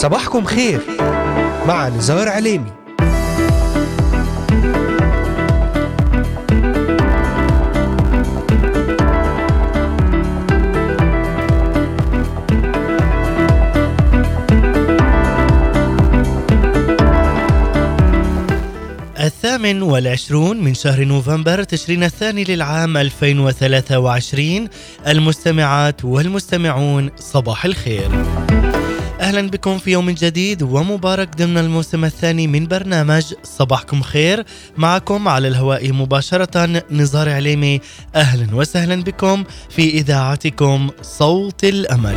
صباحكم خير. مع نزار عليمي. الثامن والعشرون من شهر نوفمبر تشرين الثاني للعام 2023 المستمعات والمستمعون صباح الخير. أهلا بكم في يوم جديد ومبارك ضمن الموسم الثاني من برنامج صباحكم خير معكم على الهواء مباشرة نزار عليمي أهلا وسهلا بكم في إذاعتكم صوت الأمل.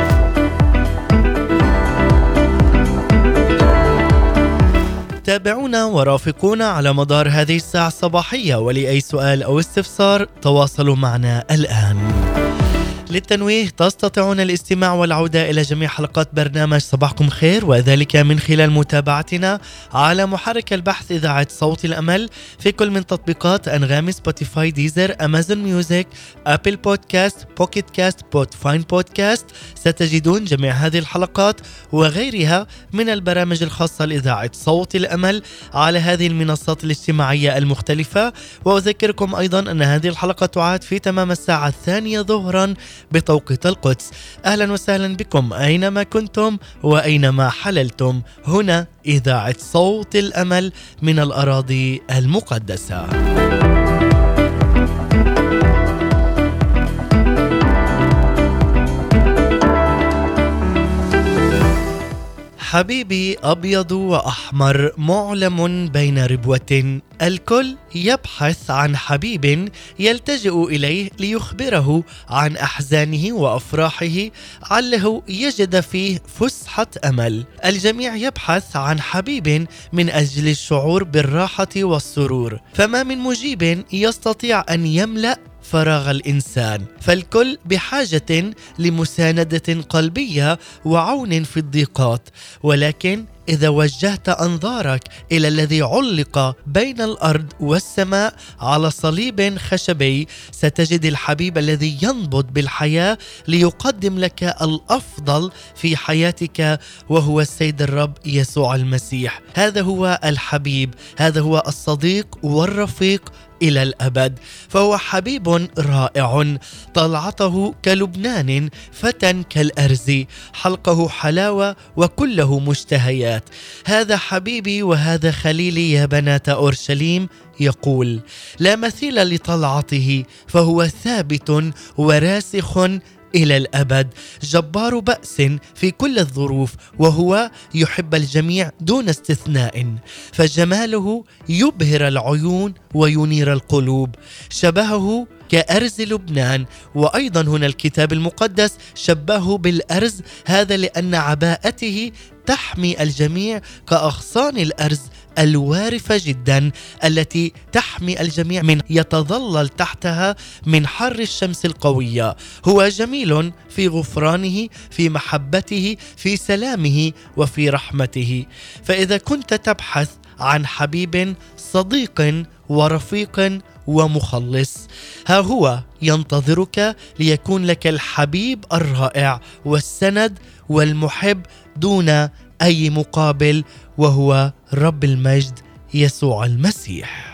تابعونا ورافقونا على مدار هذه الساعة الصباحية ولأي سؤال أو استفسار تواصلوا معنا الآن. للتنويه تستطيعون الاستماع والعودة إلى جميع حلقات برنامج صباحكم خير وذلك من خلال متابعتنا على محرك البحث إذاعة صوت الأمل في كل من تطبيقات أنغامي Spotify Deezer Amazon Music Apple Podcasts Pocket Casts Podfine بودكاست ستجدون جميع هذه الحلقات وغيرها من البرامج الخاصة لإذاعة صوت الأمل على هذه المنصات الاجتماعية المختلفة. وأذكركم أيضا أن هذه الحلقة تعاد في تمام الساعة الثانية ظهرا بتوقيت القدس. أهلا وسهلا بكم. أينما كنتم وأينما حللتم. هنا إذاعة صوت الأمل من الأراضي المقدسة. حبيبي أبيض وأحمر معلم بين ربوة. الكل يبحث عن حبيب يلتجئ إليه ليخبره عن أحزانه وأفراحه. عله يجد فيه فسحة أمل. الجميع يبحث عن حبيب من أجل الشعور بالراحة والسرور. فما من مجيب يستطيع أن يملأ فراغ الإنسان فالكل بحاجة لمساندة قلبية وعون في الضيقات. ولكن إذا وجهت أنظارك إلى الذي علق بين الأرض والسماء على صليب خشبي ستجد الحبيب الذي ينبض بالحياة ليقدم لك الأفضل في حياتك وهو السيد الرب يسوع المسيح. هذا هو الحبيب هذا هو الصديق والرفيق إلى الأبد فهو حبيب رائع طلعته كلبنان فتى كالأرز حلقه حلاوة وكله مشتهيات. هذا حبيبي وهذا خليلي يا بنات أورشليم يقول لا مثيل لطلعته فهو ثابت وراسخ إلى الأبد. جبار بأس في كل الظروف وهو يحب الجميع دون استثناء. فجماله يبهر العيون وينير القلوب. شبهه كأرز لبنان. وأيضا هنا الكتاب المقدس شبهه بالأرز هذا لأن عباءته تحمي الجميع كأغصان الأرز. الوارفة جدا التي تحمي الجميع من يتظلل تحتها من حر الشمس القوية. هو جميل في غفرانه في محبته في سلامه وفي رحمته. فإذا كنت تبحث عن حبيب صديق ورفيق ومخلص ها هو ينتظرك ليكون لك الحبيب الرائع والسند والمحب دون أي مقابل وهو رب المجد يسوع المسيح.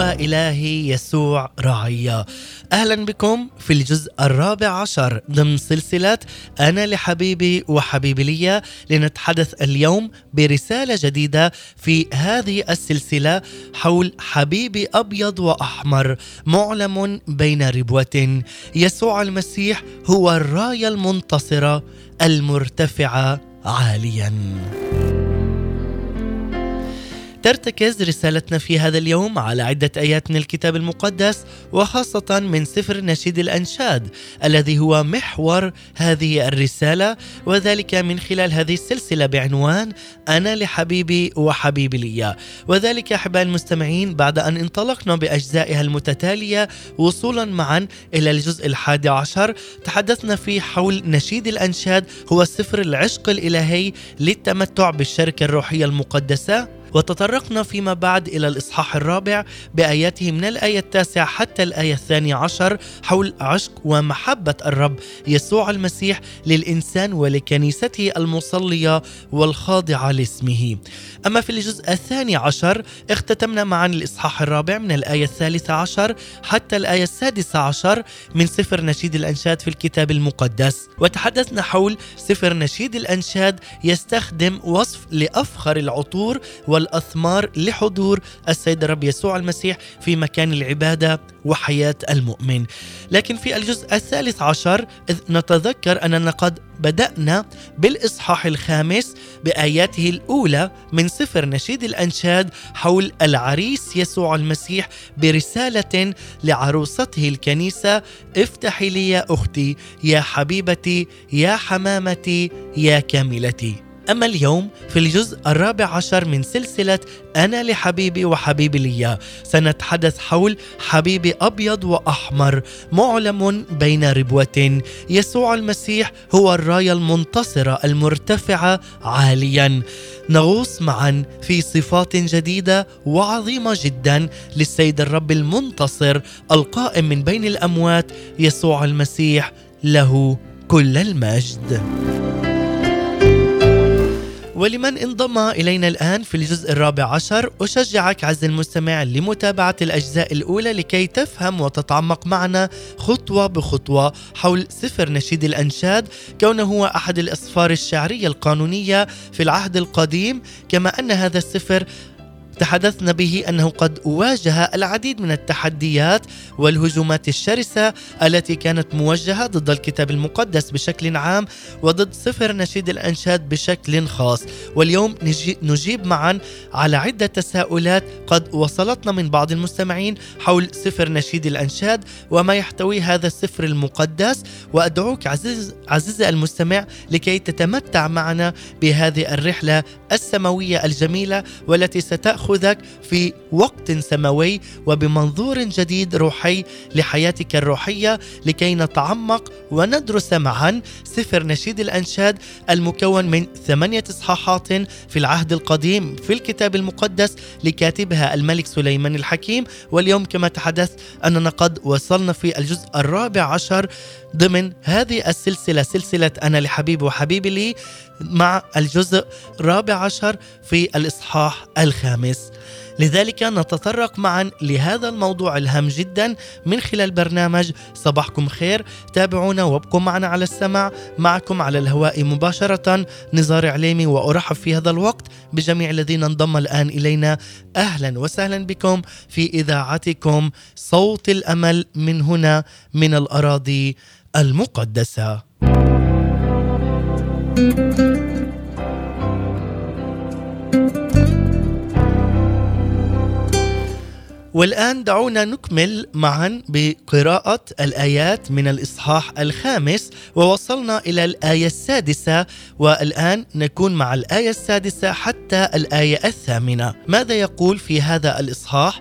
إلهي يسوع راعية أهلا بكم في الجزء الرابع عشر ضمن سلسلة أنا لحبيبي وحبيبي لي لنتحدث اليوم برسالة جديدة في هذه السلسلة حول حبيبي أبيض وأحمر معلم بين ربوة. يسوع المسيح هو الراية المنتصرة المرتفعة عالياً. ترتكز رسالتنا في هذا اليوم على عدة آيات من الكتاب المقدس وخاصة من سفر نشيد الأنشاد الذي هو محور هذه الرسالة وذلك من خلال هذه السلسلة بعنوان أنا لحبيبي وحبيبي لي وذلك أحباء المستمعين بعد أن انطلقنا بأجزائها المتتالية وصولا معا إلى الجزء الحادي عشر تحدثنا فيه حول نشيد الأنشاد هو سفر العشق الإلهي للتمتع بالشركة الروحية المقدسة. وتطرقنا فيما بعد إلى الإصحاح الرابع بآياته من الآية التاسعة حتى الآية الثانية عشر حول عشق ومحبة الرب يسوع المسيح للإنسان ولكنيسته المصلية والخاضعة لاسمه. أما في الجزء الثاني عشر اختتمنا معا الإصحاح الرابع من الآية الثالثة عشر حتى الآية السادسة عشر من سفر نشيد الأنشاد في الكتاب المقدس. وتحدثنا حول سفر نشيد الأنشاد يستخدم وصف لأفخر العطور وال والأثمار لحضور السيد الرب يسوع المسيح في مكان العبادة وحياة المؤمن. لكن في الجزء الثالث عشر إذ نتذكر أننا قد بدأنا بالإصحاح الخامس بآياته الأولى من سفر نشيد الأنشاد حول العريس يسوع المسيح برسالة لعروسته الكنيسة افتحي لي يا أختي يا حبيبتي يا حمامتي يا كاملتي. أما اليوم في الجزء الرابع عشر من سلسلة أنا لحبيبي وحبيبي لي سنتحدث حول حبيبي أبيض وأحمر معلم بين ربوة يسوع المسيح هو الراية المنتصرة المرتفعة عاليا نغوص معا في صفات جديدة وعظيمة جدا للسيد الرب المنتصر القائم من بين الأموات يسوع المسيح له كل المجد. ولمن انضم إلينا الآن في الجزء الرابع عشر أشجعك عز المستمع لمتابعة الأجزاء الأولى لكي تفهم وتتعمق معنا خطوة بخطوة حول سفر نشيد الأنشاد كونه هو أحد الأسفار الشعرية القانونية في العهد القديم. كما أن هذا السفر تحدثنا به أنه قد واجه العديد من التحديات والهجومات الشرسة التي كانت موجهة ضد الكتاب المقدس بشكل عام وضد سفر نشيد الإنشاد بشكل خاص. واليوم نجيب معا على عدة تساؤلات قد وصلتنا من بعض المستمعين حول سفر نشيد الإنشاد وما يحتوي هذا السفر المقدس. وأدعوك عزيز عزيزي المستمع لكي تتمتع معنا بهذه الرحلة السماوية الجميلة والتي ستأخذ يأخذك في وقت سماوي وبمنظور جديد روحي لحياتك الروحية لكي نتعمق وندرس معا سفر نشيد الأنشاد المكون من ثمانية إصحاحات في العهد القديم في الكتاب المقدس لكاتبها الملك سليمان الحكيم. واليوم كما تحدث أننا قد وصلنا في الجزء الرابع عشر ضمن هذه السلسلة سلسلة أنا لحبيبي وحبيبي لي مع الجزء الرابع عشر في الإصحاح الخامس. لذلك نتطرق معا لهذا الموضوع الهام جدا من خلال برنامج صباحكم خير. تابعونا وابقوا معنا على السمع معكم على الهواء مباشرة نزار عليمي وأرحب في هذا الوقت بجميع الذين انضم الآن إلينا. أهلا وسهلا بكم في إذاعتكم صوت الأمل من هنا من الأراضي المقدسة والآن دعونا نكمل معا بقراءة الآيات من الإصحاح الخامس ووصلنا إلى الآية السادسة والآن نكون مع الآية السادسة حتى الآية الثامنة ماذا يقول في هذا الإصحاح؟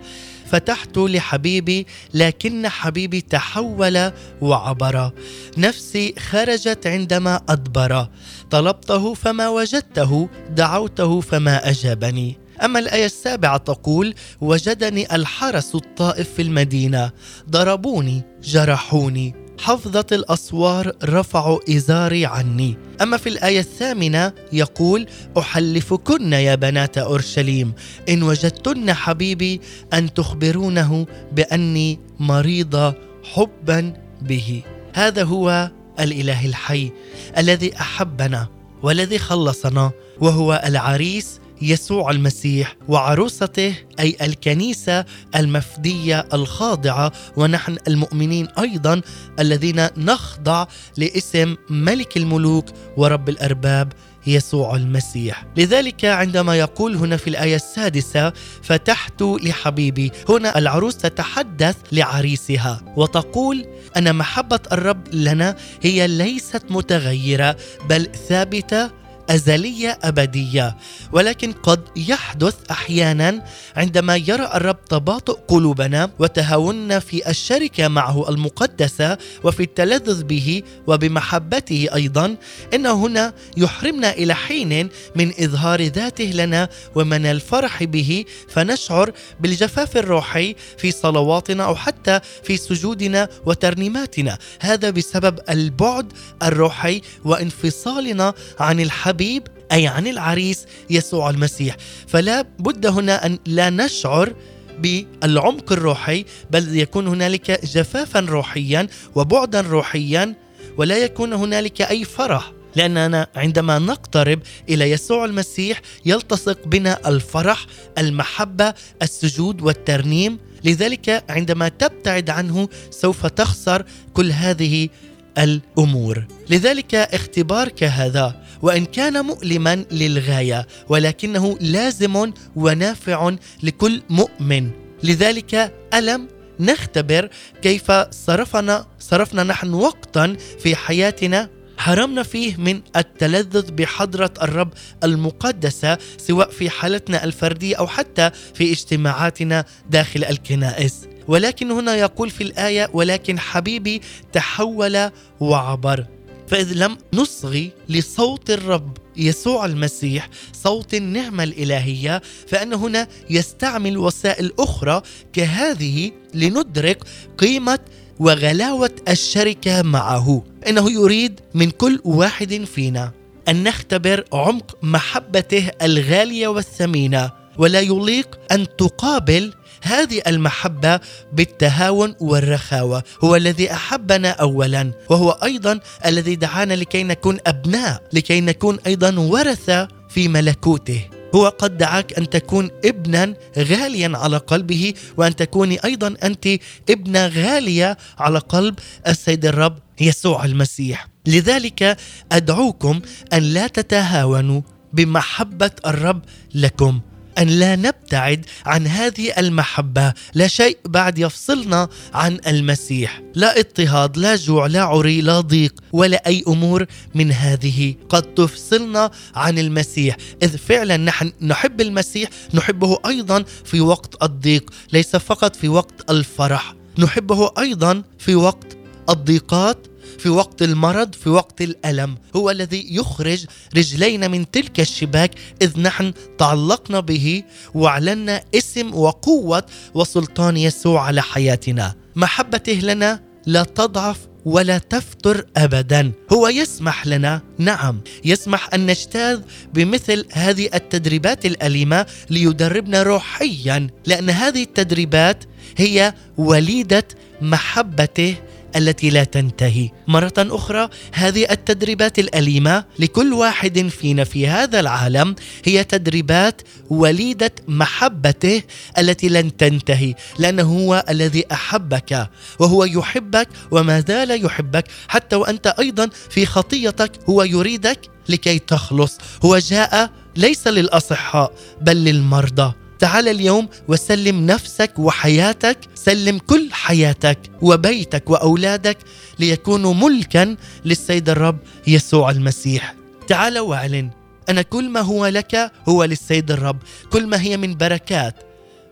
فتحت لحبيبي لكن حبيبي تحول وعبر. نفسي خرجت عندما أدبر. طلبته فما وجدته دعوته فما أجابني. أما الآية السابعة تقول وجدني الحرس الطائف في المدينة. ضربوني جرحوني. حفظة الأسوار رفعوا إزاري عني. أما في الآية الثامنة يقول أحلفكن يا بنات أورشليم إن وجدتن حبيبي أن تخبرونه بأني مريضة حبا به. هذا هو الإله الحي الذي أحبنا والذي خلصنا وهو العريس يسوع المسيح وعروسته أي الكنيسة المفدية الخاضعة ونحن المؤمنين أيضا الذين نخضع لاسم ملك الملوك ورب الأرباب يسوع المسيح. لذلك عندما يقول هنا في الآية السادسة فتحت لحبيبي. هنا العروس تتحدث لعريسها وتقول أن محبة الرب لنا هي ليست متغيرة بل ثابتة أزلية أبدية ولكن قد يحدث أحيانا عندما يرى الرب تباطؤ قلوبنا وتهاوننا في الشركة معه المقدسة وفي التلذذ به وبمحبته أيضا إن هنا يحرمنا إلى حين من إظهار ذاته لنا ومن الفرح به فنشعر بالجفاف الروحي في صلواتنا أو حتى في سجودنا وترنيماتنا. هذا بسبب البعد الروحي وانفصالنا عن الحبيب الحبيب أي عن العريس يسوع المسيح. فلا بد هنا أن لا نشعر بالعمق الروحي بل يكون هنالك جفافا روحيا وبعدا روحيا ولا يكون هنالك أي فرح. لأننا عندما نقترب إلى يسوع المسيح يلتصق بنا الفرح المحبة السجود والترنيم. لذلك عندما تبتعد عنه سوف تخسر كل هذه الأمور. لذلك اختبار كهذا وإن كان مؤلما للغاية ولكنه لازم ونافع لكل مؤمن. لذلك ألم نختبر كيف صرفنا صرفنا نحن وقتا في حياتنا حرمنا فيه من التلذذ بحضرة الرب المقدسة سواء في حالتنا الفردية أو حتى في اجتماعاتنا داخل الكنائس. ولكن هنا يقول في الآية ولكن حبيبي تحول وعبر. فإذ لم نصغي لصوت الرب يسوع المسيح صوت النعمة الإلهية فأن هنا يستعمل وسائل أخرى كهذه لندرك قيمة وغلاوة الشركة معه. إنه يريد من كل واحد فينا أن نختبر عمق محبته الغالية والثمينة ولا يليق أن تقابل هذه المحبة بالتهاون والرخاوة هو الذي أحبنا اولا وهو أيضا الذي دعانا لكي نكون أبناء لكي نكون أيضا ورثة في ملكوته. هو قد دعاك أن تكون ابنا غاليا على قلبه وأن تكوني أيضا أنت ابنة غالية على قلب السيد الرب يسوع المسيح. لذلك أدعوكم أن لا تتهاونوا بمحبة الرب لكم. أن لا نبتعد عن هذه المحبة. لا شيء بعد يفصلنا عن المسيح. لا اضطهاد لا جوع لا عري لا ضيق ولا أي أمور من هذه. قد تفصلنا عن المسيح. إذ فعلا نحن نحب المسيح نحبه أيضا في وقت الضيق ليس فقط في وقت الفرح. نحبه أيضا في وقت الضيقات في وقت المرض في وقت الألم. هو الذي يخرج رجلينا من تلك الشباك إذ نحن تعلقنا به واعلنا اسم وقوة وسلطان يسوع على حياتنا. محبته لنا لا تضعف ولا تفتر ابدا. هو يسمح لنا نعم يسمح أن نجتاز بمثل هذه التدريبات الأليمة ليدربنا روحيا لأن هذه التدريبات هي وليدة محبته التي لا تنتهي. مرة أخرى هذه التدريبات الأليمة لكل واحد فينا في هذا العالم هي تدريبات وليدة محبته التي لن تنتهي لأنه هو الذي أحبك وهو يحبك وما زال يحبك حتى وأنت أيضا في خطيتك هو يريدك لكي تخلص. هو جاء ليس للأصحاء بل للمرضى. تعال اليوم وسلم نفسك وحياتك سلم كل حياتك وبيتك وأولادك ليكونوا ملكا للسيد الرب يسوع المسيح. تعال واعلن أن كل ما هو لك هو للسيد الرب. كل ما هي من بركات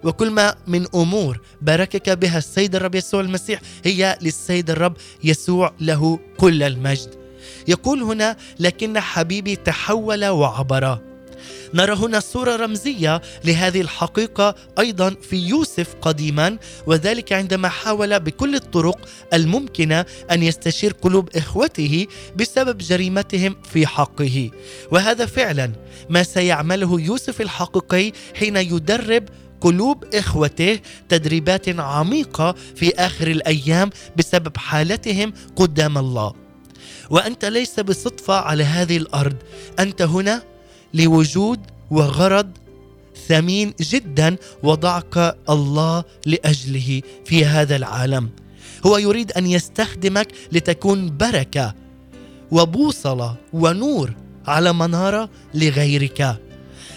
وكل ما من أمور باركك بها السيد الرب يسوع المسيح هي للسيد الرب يسوع له كل المجد. يقول هنا لكن حبيبي تحول وعبر. نرى هنا صورة رمزية لهذه الحقيقة أيضا في يوسف قديما وذلك عندما حاول بكل الطرق الممكنة أن يستشير قلوب إخوته بسبب جريمتهم في حقه. وهذا فعلا ما سيعمله يوسف الحقيقي حين يدرب قلوب إخوته تدريبات عميقة في آخر الأيام بسبب حالتهم قدام الله. وأنت ليس بصدفة على هذه الأرض. أنت هنا لوجود وغرض ثمين جدا وضعك الله لأجله في هذا العالم. هو يريد أن يستخدمك لتكون بركة وبوصلة ونور على منارة لغيرك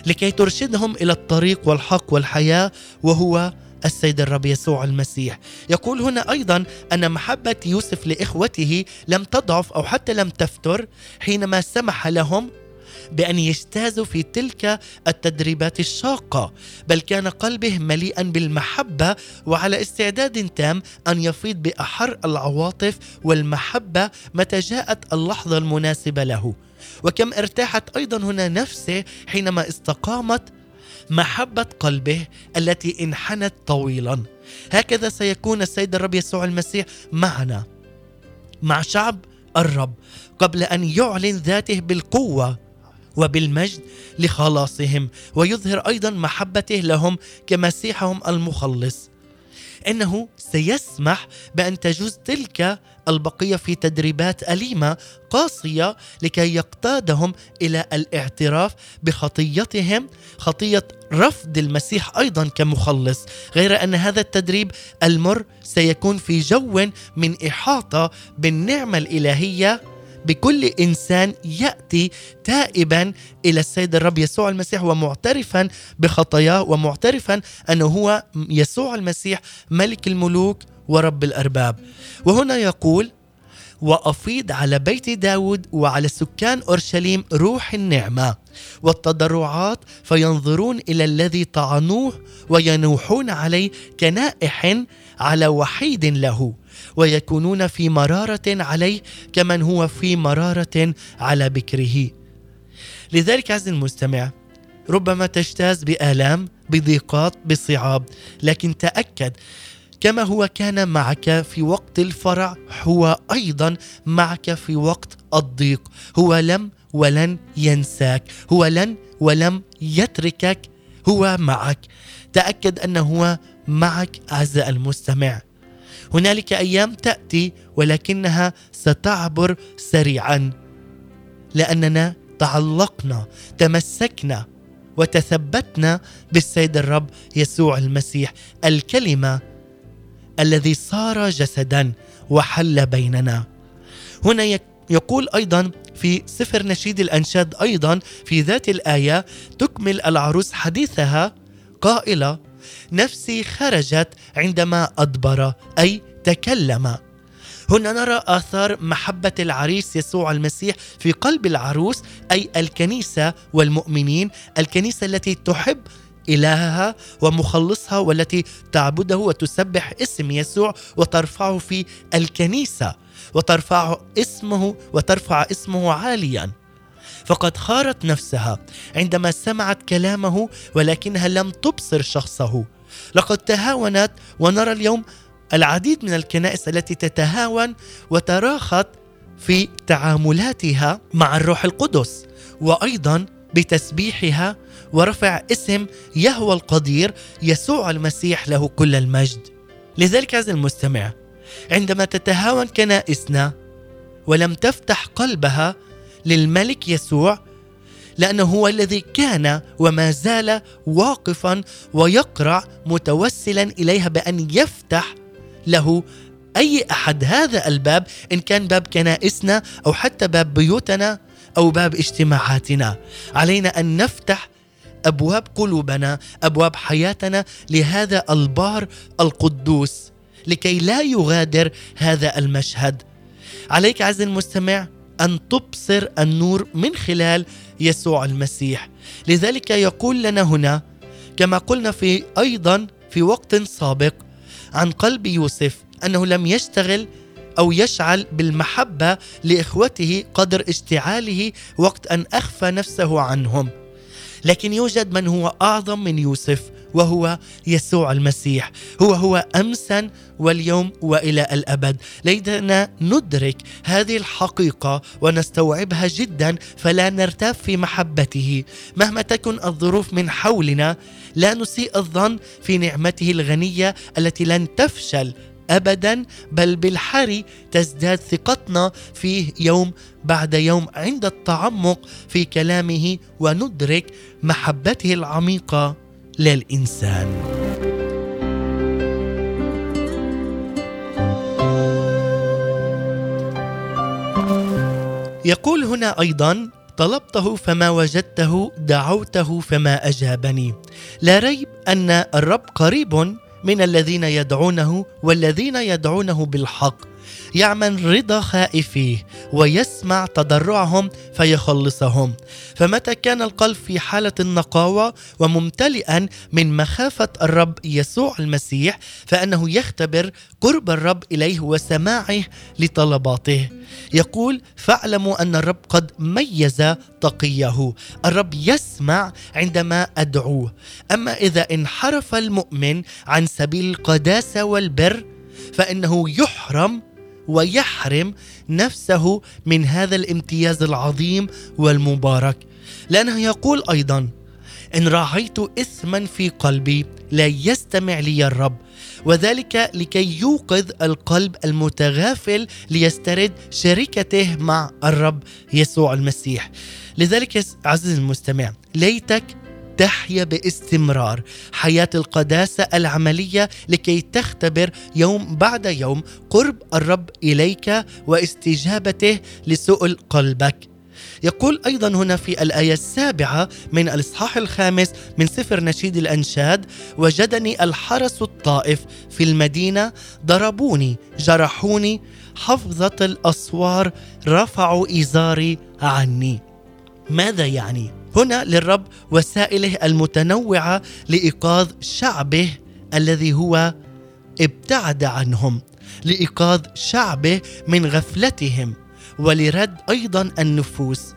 لكي ترشدهم إلى الطريق والحق والحياة وهو السيد الرب يسوع المسيح. يقول هنا أيضا أن محبة يوسف لإخوته لم تضعف أو حتى لم تفتر حينما سمح لهم بأن يجتازوا في تلك التدريبات الشاقة بل كان قلبه مليئا بالمحبة وعلى استعداد تام أن يفيض بأحر العواطف والمحبة متى جاءت اللحظة المناسبة له. وكم ارتاحت أيضا هنا نفسه حينما استقامت محبة قلبه التي انحنت طويلا. هكذا سيكون السيد الرب يسوع المسيح معنا مع شعب الرب قبل أن يعلن ذاته بالقوة. وبالمجد لخلاصهم ويظهر أيضا محبته لهم كمسيحهم المخلص. إنه سيسمح بأن تجوز تلك البقية في تدريبات أليمة قاسية لكي يقتادهم إلى الاعتراف بخطيتهم خطية رفض المسيح أيضا كمخلص. غير أن هذا التدريب المر سيكون في جو من إحاطة بالنعمة الإلهية بكل إنسان يأتي تائبا إلى السيد الرب يسوع المسيح ومعترفا بخطاياه ومعترفا انه هو يسوع المسيح ملك الملوك ورب الأرباب. وهنا يقول وأفيض على بيت داود وعلى سكان أورشليم روح النعمة والتضرعات فينظرون إلى الذي طعنوه وينوحون عليه كنائح على وحيد له. ويكونون في مرارة عليه كمن هو في مرارة على بكره. لذلك عز المستمع ربما تجتاز بآلام بضيقات بصعاب لكن تأكد كما هو كان معك في وقت الفرع هو أيضا معك في وقت الضيق. هو لم ولن ينساك هو لن ولم يتركك هو معك. تأكد أنه معك اعزائي المستمع. هنالك أيام تأتي ولكنها ستعبر سريعا لأننا تعلقنا تمسكنا وتثبتنا بالسيد الرب يسوع المسيح الكلمة الذي صار جسدا وحل بيننا. هنا يقول أيضا في سفر نشيد الأنشاد أيضا في ذات الآية تكمل العروس حديثها قائلة نفسي خرجت عندما أدبر أي تكلم. هنا نرى آثار محبة العريس يسوع المسيح في قلب العروس أي الكنيسة والمؤمنين الكنيسة التي تحب إلهها ومخلصها والتي تعبده وتسبح اسم يسوع وترفعه في الكنيسة وترفع اسمه وترفع اسمه عاليا. فقد خارت نفسها عندما سمعت كلامه ولكنها لم تبصر شخصه. لقد تهاونت ونرى اليوم العديد من الكنائس التي تتهاون وتراخت في تعاملاتها مع الروح القدس وأيضا بتسبيحها ورفع اسم يهوى القدير يسوع المسيح له كل المجد. لذلك عز المستمع عندما تتهاون كنائسنا ولم تفتح قلبها للملك يسوع لأنه هو الذي كان وما زال واقفا ويقرع متوسلا إليها بأن يفتح له أي أحد هذا الباب إن كان باب كنائسنا أو حتى باب بيوتنا أو باب اجتماعاتنا. علينا أن نفتح أبواب قلوبنا أبواب حياتنا لهذا البار القدوس لكي لا يغادر هذا المشهد. عليك عز المستمع أن تبصر النور من خلال يسوع المسيح. لذلك يقول لنا هنا كما قلنا في أيضا في وقت سابق عن قلب يوسف أنه لم يشتغل أو يشعل بالمحبة لإخوته قدر اشتعاله وقت أن أخفى نفسه عنهم. لكن يوجد من هو أعظم من يوسف وهو يسوع المسيح. هو هو امسا واليوم وإلى الأبد. ليتنا ندرك هذه الحقيقة ونستوعبها جدا فلا نرتاب في محبته. مهما تكن الظروف من حولنا لا نسيء الظن في نعمته الغنية التي لن تفشل ابدا بل بالحري تزداد ثقتنا فيه يوم بعد يوم عند التعمق في كلامه وندرك محبته العميقة. للإنسان. يقول هنا أيضا طلبته فما وجدته دعوته فما أجابني. لا ريب أن الرب قريب من الذين يدعونه والذين يدعونه بالحق. يعمل رضا خائفيه ويسمع تضرعهم فيخلصهم. فمتى كان القلب في حالة النقاوة وممتلئا من مخافة الرب يسوع المسيح فأنه يختبر قرب الرب إليه وسماعه لطلباته. يقول فاعلموا أن الرب قد ميز تقيه الرب يسمع عندما أدعوه أما إذا انحرف المؤمن عن سبيل القداسة والبر فإنه يحرم ويحرم نفسه من هذا الامتياز العظيم والمبارك. لأنه يقول أيضا إن راعيت اثما في قلبي لا يستمع لي الرب وذلك لكي يوقظ القلب المتغافل ليسترد شركته مع الرب يسوع المسيح. لذلك عزيزي المستمع ليتك تحيا باستمرار. حياة القداسة العملية لكي تختبر يوم بعد يوم. قرب الرب إليك واستجابته لسؤل قلبك. يقول أيضا هنا في الآية السابعة من الإصحاح الخامس من سفر نشيد الأنشاد وجدني الحرس الطائف في المدينة ضربوني جرحوني حفظة الاسوار رفعوا إزاري عني. ماذا يعني؟ هنا للرب وسائله المتنوعة لإيقاظ شعبه الذي هو ابتعد عنهم لإيقاظ شعبه من غفلتهم ولرد أيضا النفوس.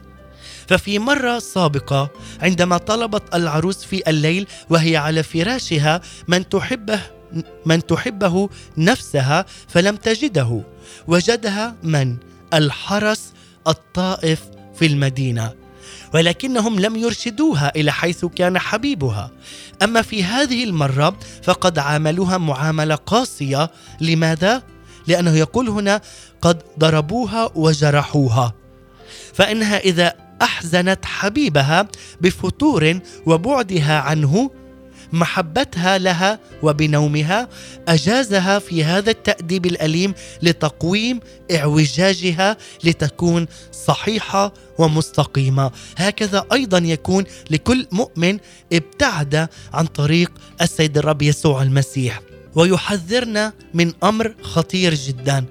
ففي مرة سابقة عندما طلبت العروس في الليل وهي على فراشها من تحبه من تحبه نفسها فلم تجده وجدها من؟ الحرس الطائف في المدينة. ولكنهم لم يرشدوها إلى حيث كان حبيبها. أما في هذه المرة فقد عاملوها معاملة قاسية. لماذا؟ لأنه يقول هنا قد ضربوها وجرحوها. فإنها إذا أحزنت حبيبها بفتور وبعدها عنه محبتها لها وبنومها أجازها في هذا التأديب الأليم لتقويم إعوجاجها لتكون صحيحة ومستقيمة. هكذا أيضا يكون لكل مؤمن ابتعد عن طريق السيد الرب يسوع المسيح ويحذرنا من أمر خطير جدا.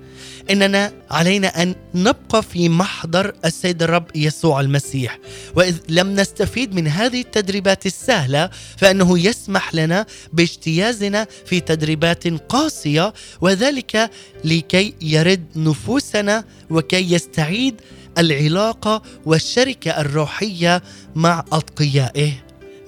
إننا علينا أن نبقى في محضر السيد الرب يسوع المسيح. وإذ لم نستفيد من هذه التدريبات السهلة فإنه يسمح لنا باجتيازنا في تدريبات قاسية وذلك لكي يرد نفوسنا وكي يستعيد العلاقة والشركة الروحية مع أتقيائه.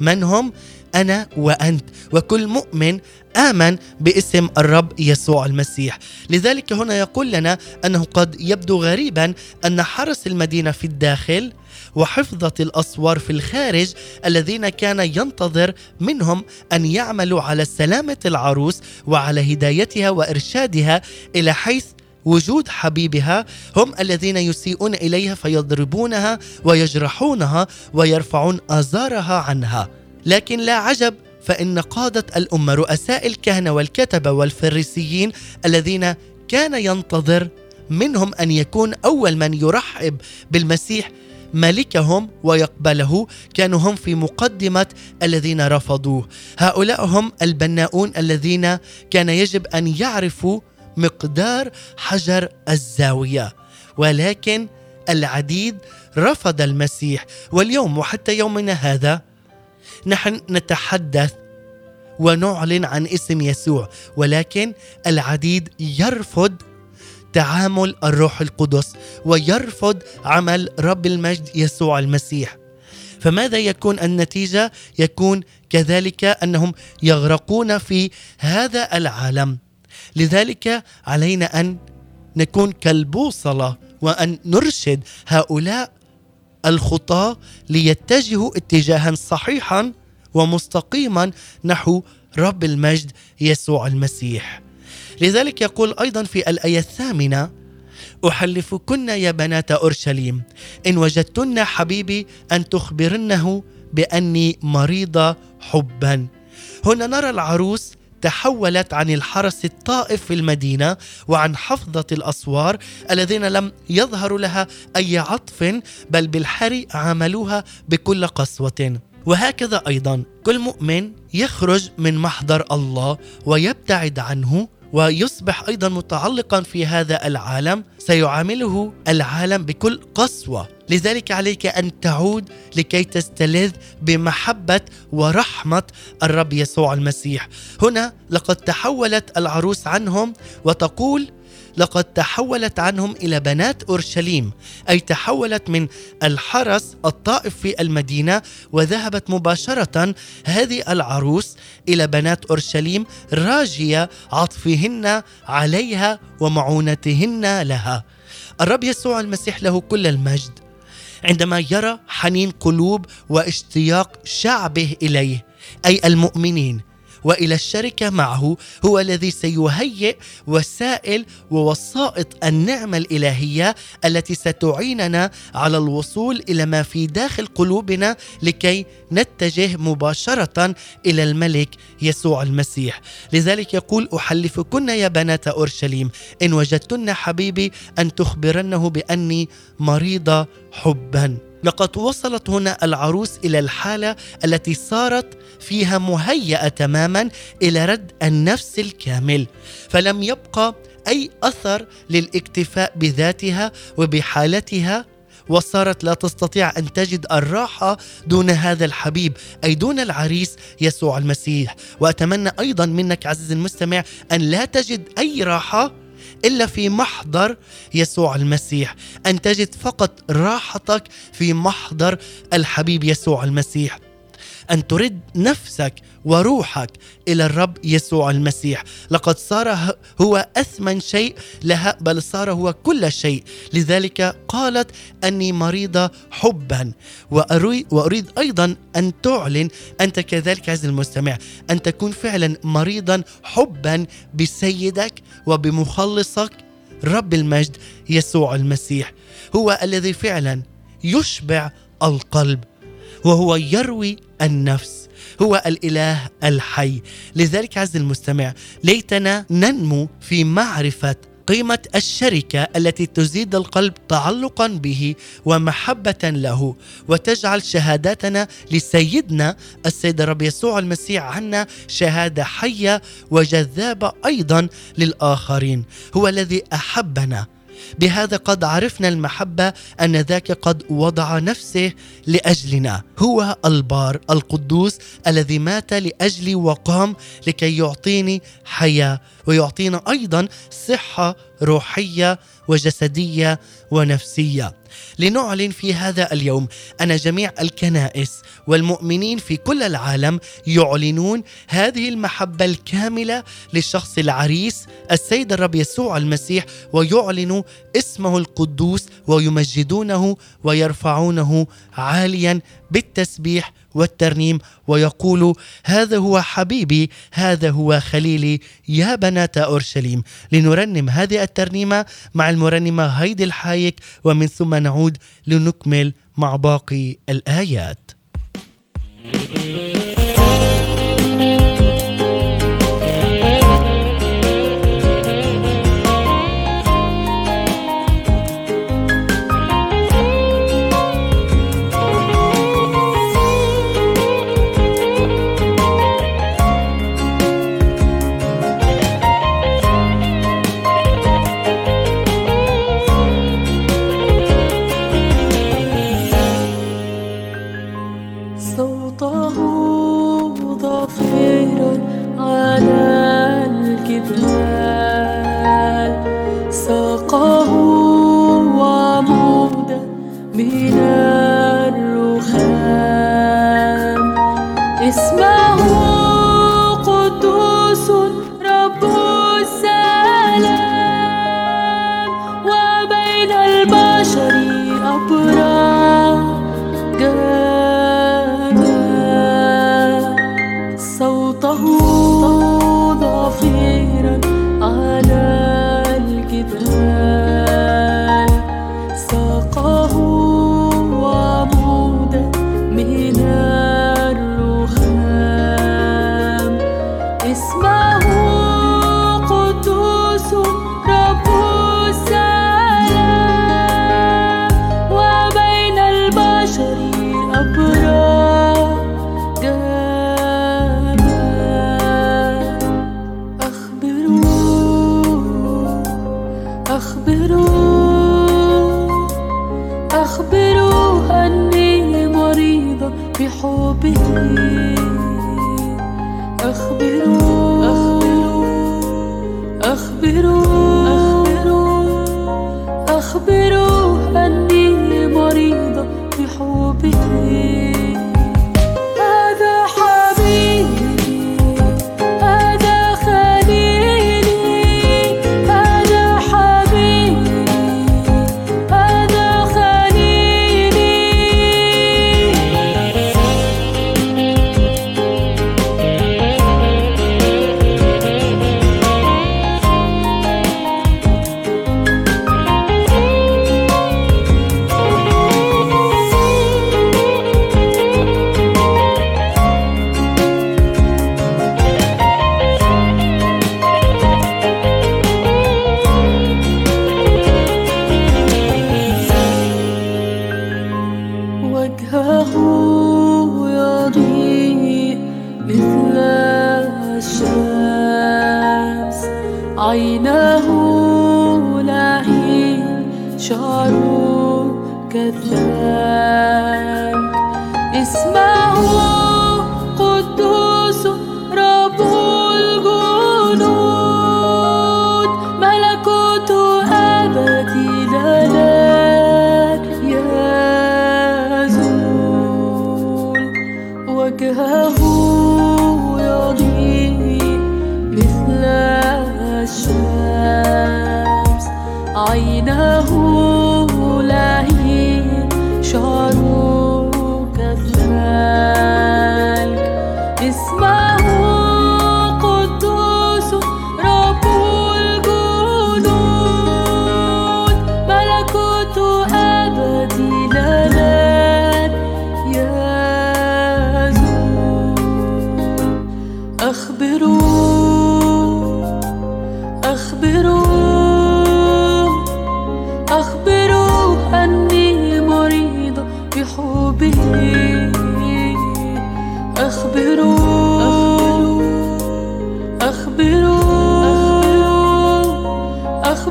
من هم؟ أنا وأنت. وكل مؤمن آمن باسم الرب يسوع المسيح. لذلك هنا يقول لنا أنه قد يبدو غريبا أن حرس المدينة في الداخل وحفظة الأسوار في الخارج الذين كان ينتظر منهم أن يعملوا على سلامة العروس وعلى هدايتها وإرشادها إلى حيث وجود حبيبها. هم الذين يسيئون إليها فيضربونها ويجرحونها ويرفعون آزارها عنها. لكن لا عجب فإن قادة الأمة رؤساء الكهنة والكتبة والفريسيين الذين كان ينتظر منهم أن يكون أول من يرحب بالمسيح ملكهم ويقبله كانوا هم في مقدمة الذين رفضوه. هؤلاء هم البناؤون الذين كان يجب أن يعرفوا مقدار حجر الزاوية. ولكن العديد رفض المسيح. واليوم وحتى يومنا هذا نحن نتحدث ونعلن عن اسم يسوع ولكن العديد يرفض تعامل الروح القدس ويرفض عمل رب المجد يسوع المسيح. فماذا يكون النتيجة؟ يكون كذلك أنهم يغرقون في هذا العالم. لذلك علينا أن نكون كالبوصلة وأن نرشد هؤلاء الخطاه ليتجهوا اتجاها صحيحا ومستقيما نحو رب المجد يسوع المسيح. لذلك يقول أيضا في الآية الثامنة احلفكن يا بنات أورشليم إن وجدتن حبيبي أن تخبرنه بأني مريضة حبا. هنا نرى العروس تحولت عن الحرس الطائف في المدينة وعن حفظة الأسوار الذين لم يظهروا لها أي عطف بل بالحري عاملوها بكل قسوة. وهكذا أيضا كل مؤمن يخرج من محضر الله ويبتعد عنه ويصبح أيضا متعلقا في هذا العالم سيعامله العالم بكل قسوة. لذلك عليك أن تعود لكي تستلذ بمحبة ورحمة الرب يسوع المسيح. هنا لقد تحولت العروس عنهم وتقول لقد تحولت عنهم إلى بنات أورشليم أي تحولت من الحرس الطائف في المدينة وذهبت مباشرة هذه العروس إلى بنات أورشليم راجية عطفهن عليها ومعونتهن لها. الرب يسوع المسيح له كل المجد عندما يرى حنين قلوب واشتياق شعبه إليه أي المؤمنين وإلى الشركة معه هو الذي سيهيئ وسائل ووسائط النعمة الإلهية التي ستعيننا على الوصول إلى ما في داخل قلوبنا لكي نتجه مباشرة إلى الملك يسوع المسيح. لذلك يقول أحلفكن يا بنات أورشليم إن وجدتن حبيبي أن تخبرنه بأني مريضة حبا. لقد وصلت هنا العروس إلى الحالة التي صارت فيها مهيئه تماما إلى رد النفس الكامل فلم يبقى أي أثر للاكتفاء بذاتها وبحالتها وصارت لا تستطيع أن تجد الراحة دون هذا الحبيب أي دون العريس يسوع المسيح. وأتمنى أيضا منك عزيزي المستمع أن لا تجد أي راحة إلا في محضر يسوع المسيح أن تجد فقط راحتك في محضر الحبيب يسوع المسيح. أن ترد نفسك وروحك إلى الرب يسوع المسيح. لقد صار هو أثمن شيء لها بل صار هو كل شيء. لذلك قالت أني مريضة حبا. واريد, وأريد أيضا أن تعلن أنت كذلك عز المستمع أن تكون فعلا مريضا حبا بسيدك وبمخلصك رب المجد يسوع المسيح. هو الذي فعلا يشبع القلب. وهو يروي النفس هو الإله الحي. لذلك عز المستمع ليتنا ننمو في معرفة قيمة الشركة التي تزيد القلب تعلقا به ومحبة له وتجعل شهاداتنا لسيدنا السيد الرب يسوع المسيح عنا شهادة حية وجذابة أيضا للآخرين. هو الذي أحبنا بهذا قد عرفنا المحبة أن ذاك قد وضع نفسه لأجلنا. هو البار القدوس الذي مات لاجلي وقام لكي يعطيني حياة ويعطينا أيضا صحة روحية وجسدية ونفسية. لنعلن في هذا اليوم أن جميع الكنائس والمؤمنين في كل العالم يعلنون هذه المحبة الكاملة للشخص العريس السيد الرب يسوع المسيح ويعلن اسمه القدوس ويمجدونه ويرفعونه عاليا بالتسبيح والترنيم. ويقول هذا هو حبيبي هذا هو خليلي يا بنات أورشليم. لنرنم هذه الترنيمة مع المرنمة هيدي الحايك ومن ثم نعود لنكمل مع باقي الآيات.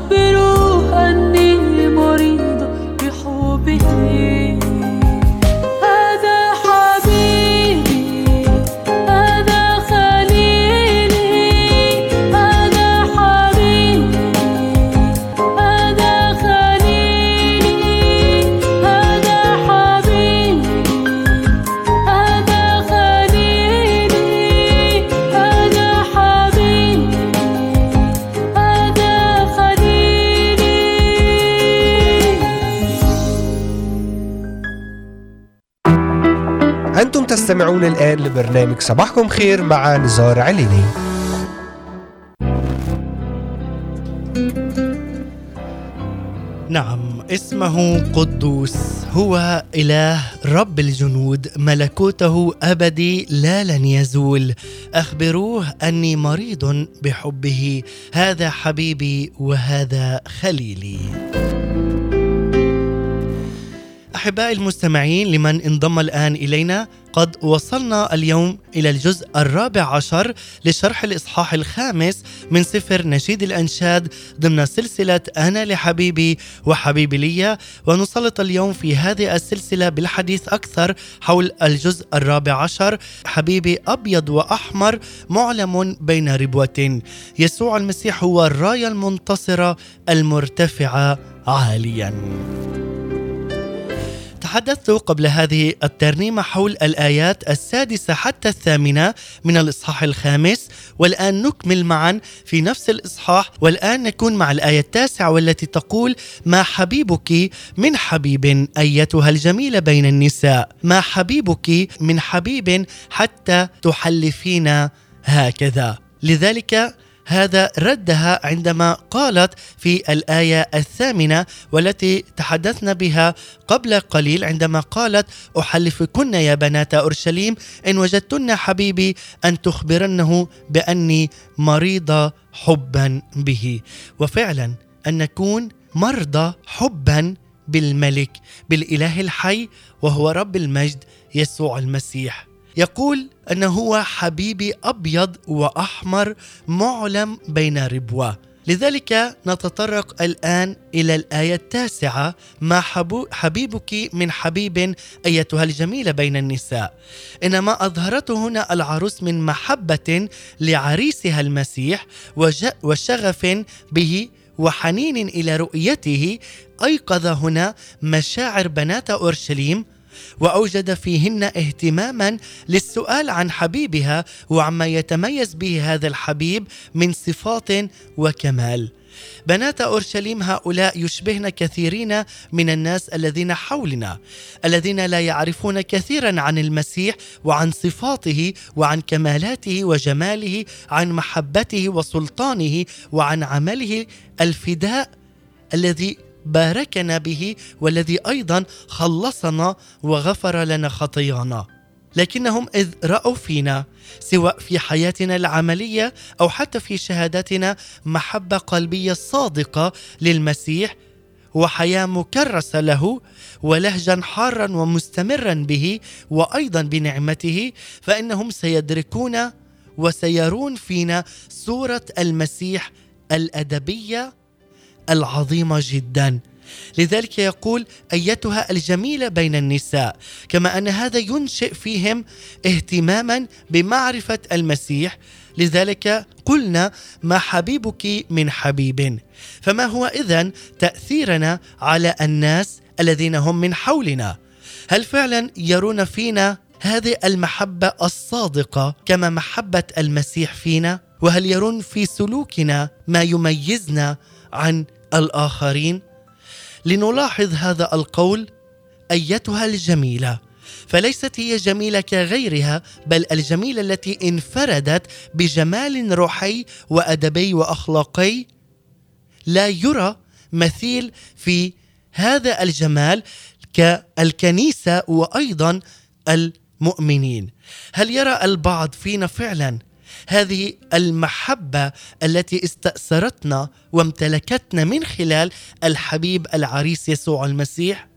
pero لبرنامج صباحكم خير مع نزار عليني. نعم اسمه قدوس. هو إله رب الجنود ملكوته أبدي لا لن يزول. أخبروه أني مريض بحبه. هذا حبيبي وهذا خليلي. أحبائي المستمعين لمن انضم الآن إلينا قد وصلنا اليوم إلى الجزء الرابع عشر لشرح الإصحاح الخامس من سفر نشيد الأنشاد ضمن سلسلة أنا لحبيبي وحبيبي لي ونسلط اليوم في هذه السلسلة بالحديث أكثر حول الجزء الرابع عشر. حبيبي أبيض وأحمر معلم بين ربوة. يسوع المسيح هو الراية المنتصرة المرتفعة عالياً. تحدثت قبل هذه الترنيمة حول الآيات السادسة حتى الثامنة من الإصحاح الخامس والآن نكمل معا في نفس الإصحاح والآن نكون مع الآية التاسعة والتي تقول ما حبيبك من حبيب أيتها الجميلة بين النساء؟ ما حبيبك من حبيب حتى تحلفين هكذا؟ لذلك هذا ردها عندما قالت في الآية الثامنة والتي تحدثنا بها قبل قليل عندما قالت أحلفكن يا بنات أورشليم إن وجدتن حبيبي أن تخبرنه بأني مريضة حبا به. وفعلا أن نكون مرضى حبا بالملك بالإله الحي وهو رب المجد يسوع المسيح. يقول أنه هو حبيبي أبيض وأحمر معلم بين ربوة. لذلك نتطرق الآن إلى الآية التاسعة ما حبيبك من حبيب أيتها الجميلة بين النساء. إنما أظهرته هنا العروس من محبة لعريسها المسيح وشغف به وحنين إلى رؤيته. أيقظ هنا مشاعر بنات أورشليم وأوجد فيهن اهتماما للسؤال عن حبيبها وعما يتميز به هذا الحبيب من صفات وكمال. بنات أورشليم هؤلاء يشبهن كثيرين من الناس الذين حولنا الذين لا يعرفون كثيرا عن المسيح وعن صفاته وعن كمالاته وجماله عن محبته وسلطانه وعن عمله الفداء الذي باركنا به والذي أيضا خلصنا وغفر لنا خطايانا لكنهم إذ رأوا فينا سواء في حياتنا العملية أو حتى في شهادتنا محبة قلبية صادقة للمسيح وحياة مكرسة له ولهجا حارا ومستمرا به وأيضا بنعمته فإنهم سيدركون وسيرون فينا صورة المسيح الأدبية العظيمة جدا. لذلك يقول أيتها الجميله بين النساء كما أن هذا ينشئ فيهم اهتماما بمعرفة المسيح. لذلك قلنا ما حبيبك من حبيب. فما هو إذن تأثيرنا على الناس الذين هم من حولنا؟ هل فعلا يرون فينا هذه المحبة الصادقة كما محبة المسيح فينا؟ وهل يرون في سلوكنا ما يميزنا عن الآخرين لنلاحظ هذا القول أيتها الجميلة. فليست هي جميلة كغيرها بل الجميلة التي انفردت بجمال روحي وأدبي وأخلاقي. لا يرى مثيل في هذا الجمال كالكنيسة وأيضا المؤمنين. هل يرى البعض فينا فعلا هذه المحبة التي استأثرتنا وامتلكتنا من خلال الحبيب العريس يسوع المسيح.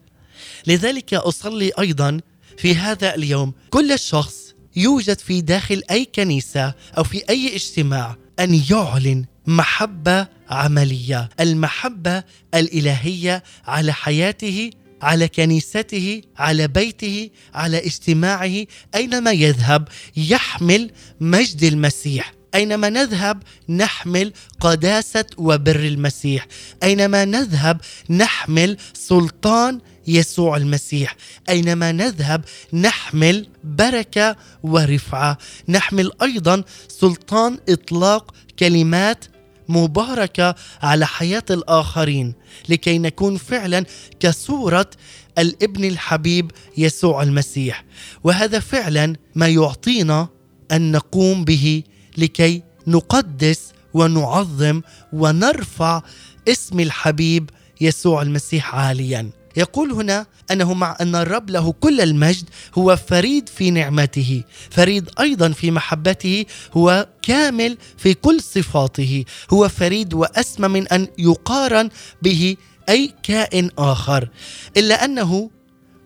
لذلك أصلي أيضا في هذا اليوم. كل شخص يوجد في داخل أي كنيسة أو في أي اجتماع أن يعلن محبة عملية المحبة الإلهية على حياته على كنيسته على بيته على اجتماعه أينما يذهب يحمل مجد المسيح. أينما نذهب نحمل قداسة وبر المسيح. أينما نذهب نحمل سلطان يسوع المسيح. أينما نذهب نحمل بركة ورفعة. نحمل أيضا سلطان إطلاق كلمات مباركة على حياة الآخرين لكي نكون فعلا كصورة الابن الحبيب يسوع المسيح. وهذا فعلا ما يعطينا أن نقوم به لكي نقدس ونعظم ونرفع اسم الحبيب يسوع المسيح عاليا. يقول هنا أنه مع أن الرب له كل المجد هو فريد في نعمته فريد أيضا في محبته هو كامل في كل صفاته هو فريد وأسمى من أن يقارن به أي كائن آخر إلا أنه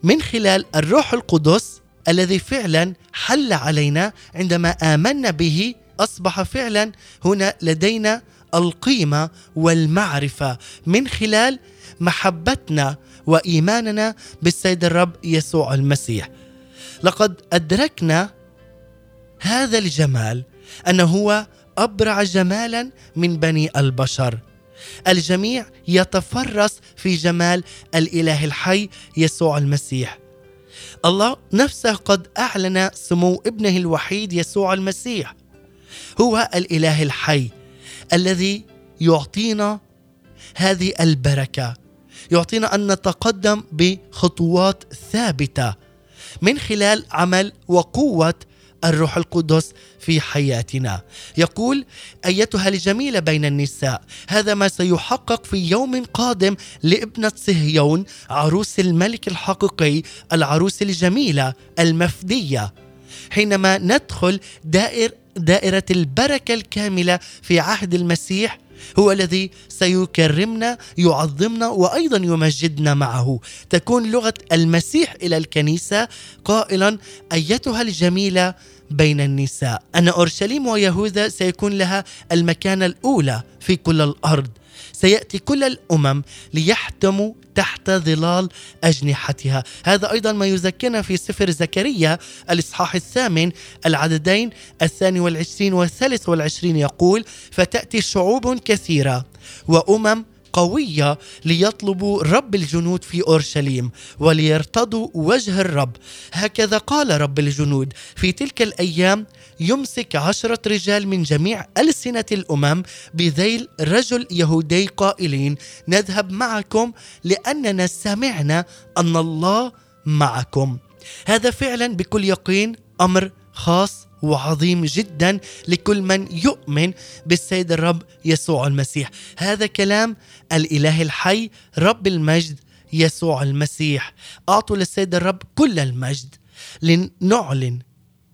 من خلال الروح القدس الذي فعلا حل علينا عندما آمنا به أصبح فعلا هنا لدينا القيمة والمعرفة من خلال محبتنا وإيماننا بالسيد الرب يسوع المسيح. لقد أدركنا هذا الجمال انه هو أبرع جمالا من بني البشر. الجميع يتفرس في جمال الإله الحي يسوع المسيح. الله نفسه قد أعلن سمو ابنه الوحيد يسوع المسيح. هو الإله الحي الذي يعطينا هذه البركة. يعطينا أن نتقدم بخطوات ثابتة من خلال عمل وقوة الروح القدس في حياتنا. يقول أيتها الجميلة بين النساء هذا ما سيحقق في يوم قادم لابنة صهيون عروس الملك الحقيقي العروس الجميلة المفدية. حينما ندخل دائر دائرة البركة الكاملة في عهد المسيح هو الذي سيكرمنا يعظمنا وأيضا يمجدنا معه. تكون لغة المسيح إلى الكنيسة قائلا أيتها الجميلة بين النساء. أن أورشليم ويهوذا سيكون لها المكانة الأولى في كل الأرض. سيأتي كل الأمم ليحتموا تحت ظلال أجنحتها. هذا أيضا ما يذكرنا في سفر زكريا الإصحاح الثامن العددين الثاني والعشرين والثالث والعشرين يقول فتأتي شعوب كثيرة وأمم قوية ليطلبوا رب الجنود في أورشليم وليرتضوا وجه الرب. هكذا قال رب الجنود في تلك الأيام يمسك عشرة رجال من جميع ألسنة الأمم بذيل رجل يهودي قائلين نذهب معكم لأننا سمعنا أن الله معكم. هذا فعلا بكل يقين أمر خاص وعظيم جدا لكل من يؤمن بالسيد الرب يسوع المسيح. هذا كلام الإله الحي رب المجد يسوع المسيح. أعطوا للسيد الرب كل المجد لنعلن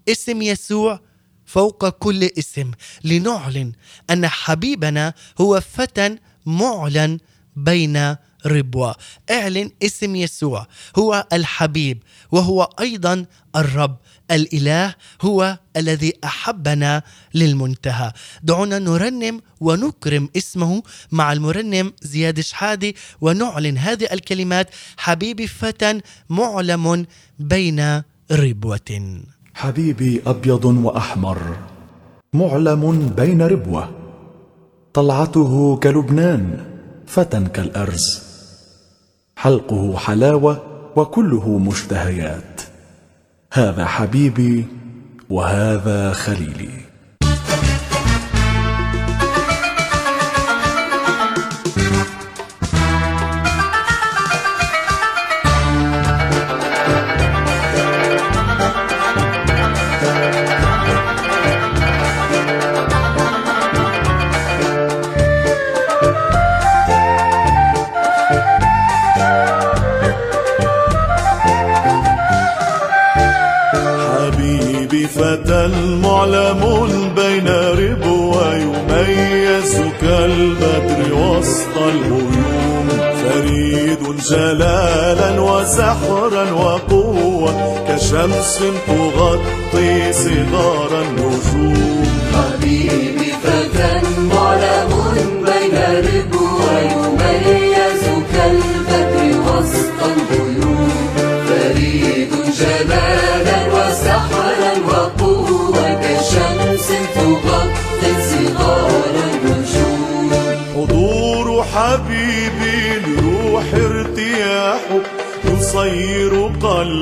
اسم يسوع فوق كل اسم لنعلن أن حبيبنا هو فتى معلن بين ربوة. اعلن اسم يسوع هو الحبيب وهو أيضا الرب الإله هو الذي أحبنا للمنتهى. دعونا نرنم ونكرم اسمه مع المرنم زياد شحادي ونعلن هذه الكلمات حبيبي فتى معلم بين ربوة. حبيبي أبيض وأحمر معلم بين ربوة طلعته كلبنان فتى كالأرز. حلقه حلاوة وكله مشتهيات. هذا حبيبي وهذا خليلي. كشمس تغطي صغار النجوم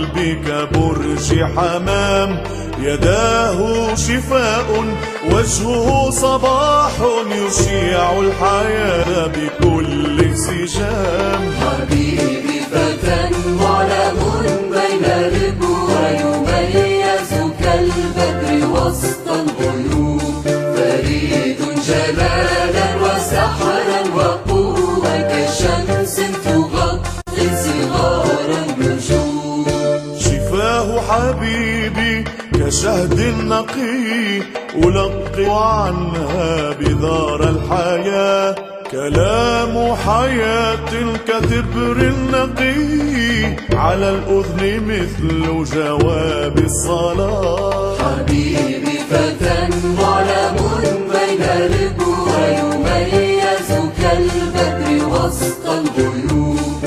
قلبي كبرج حمام. يداه شفاء وجهه صباح. يشيع الحياة بكل انسجام حبيبي فتى معلم بين ربوة يميز حبيبي كشهد نقي ألقي عنها بذار الحياة. كلام حياة كتبر نقي على الأذن مثل جواب الصلاة. حبيبي فتى معلم بين ربوة يميز كالبدر وسط الغيوم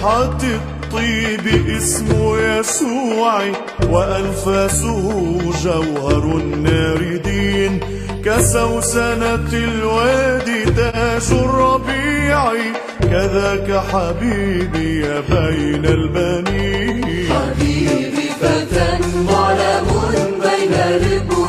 كرائحة الطيب اسم يسوع وأنفاسه جوهر الناردين كسوسنة الوادي تاج الربيع كذاك حبيبي بين البنين. حبيبي فتى معلم بين ربوة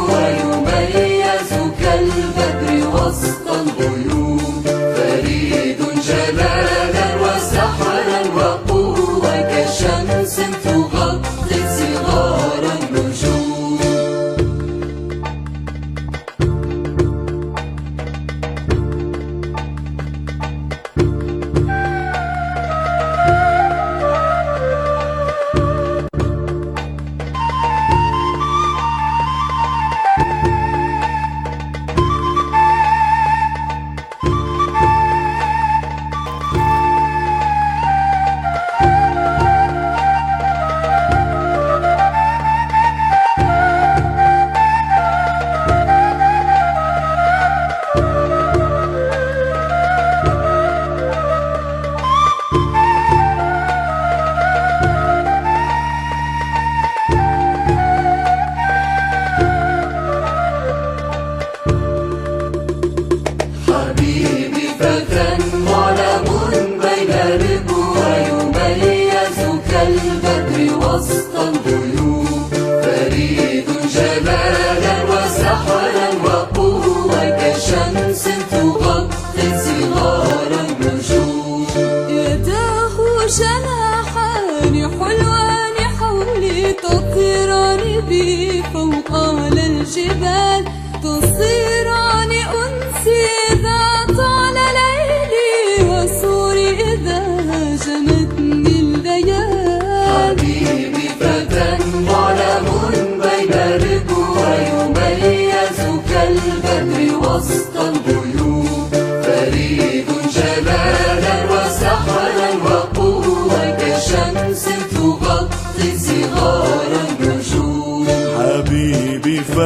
وسط الغيوب فريد جمالا وسحرا وقوة كشمس تغطي صغار النجوم. يداه جناحان حلوان حولي تطيران بي فوق على الجبال.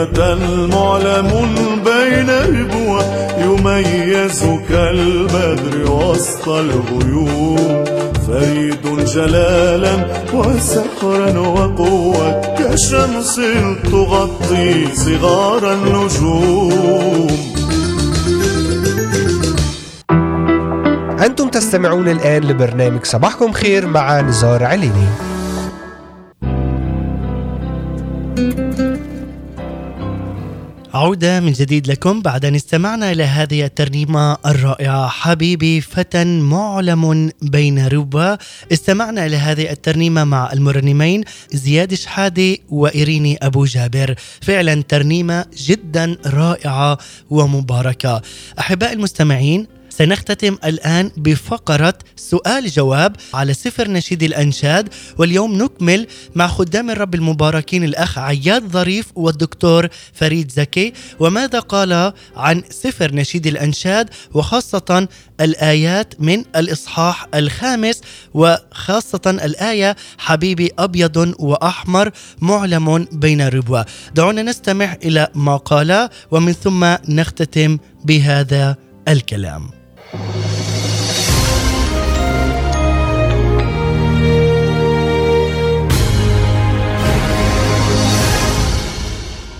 فتى معلم بين ربوة يميز كالبدر وسط الغيوم فريد جلالا وسحرا وقوة كشمس تغطي صغار النجوم. أنتم تستمعون الآن لبرنامج صباحكم خير مع نزار عليني. عودة من جديد لكم بعد أن استمعنا إلى هذه الترنيمة الرائعة. حبيبي فتى معلم بين ربوة استمعنا إلى هذه الترنيمة مع المرنمين زياد شحادة وإيريني أبو جابر. فعلا ترنيمة جدا رائعة ومباركة. أحباء المستمعين سنختتم الآن بفقرة سؤال جواب على سفر نشيد الأنشاد واليوم نكمل مع خدام الرب المباركين الأخ عياد ظريف والدكتور فريد زكي. وماذا قال عن سفر نشيد الأنشاد؟ وخاصة الآيات من الإصحاح الخامس وخاصة الآية حبيبي أبيض وأحمر معلم بين ربوة. دعونا نستمع إلى ما قال ومن ثم نختتم بهذا الكلام.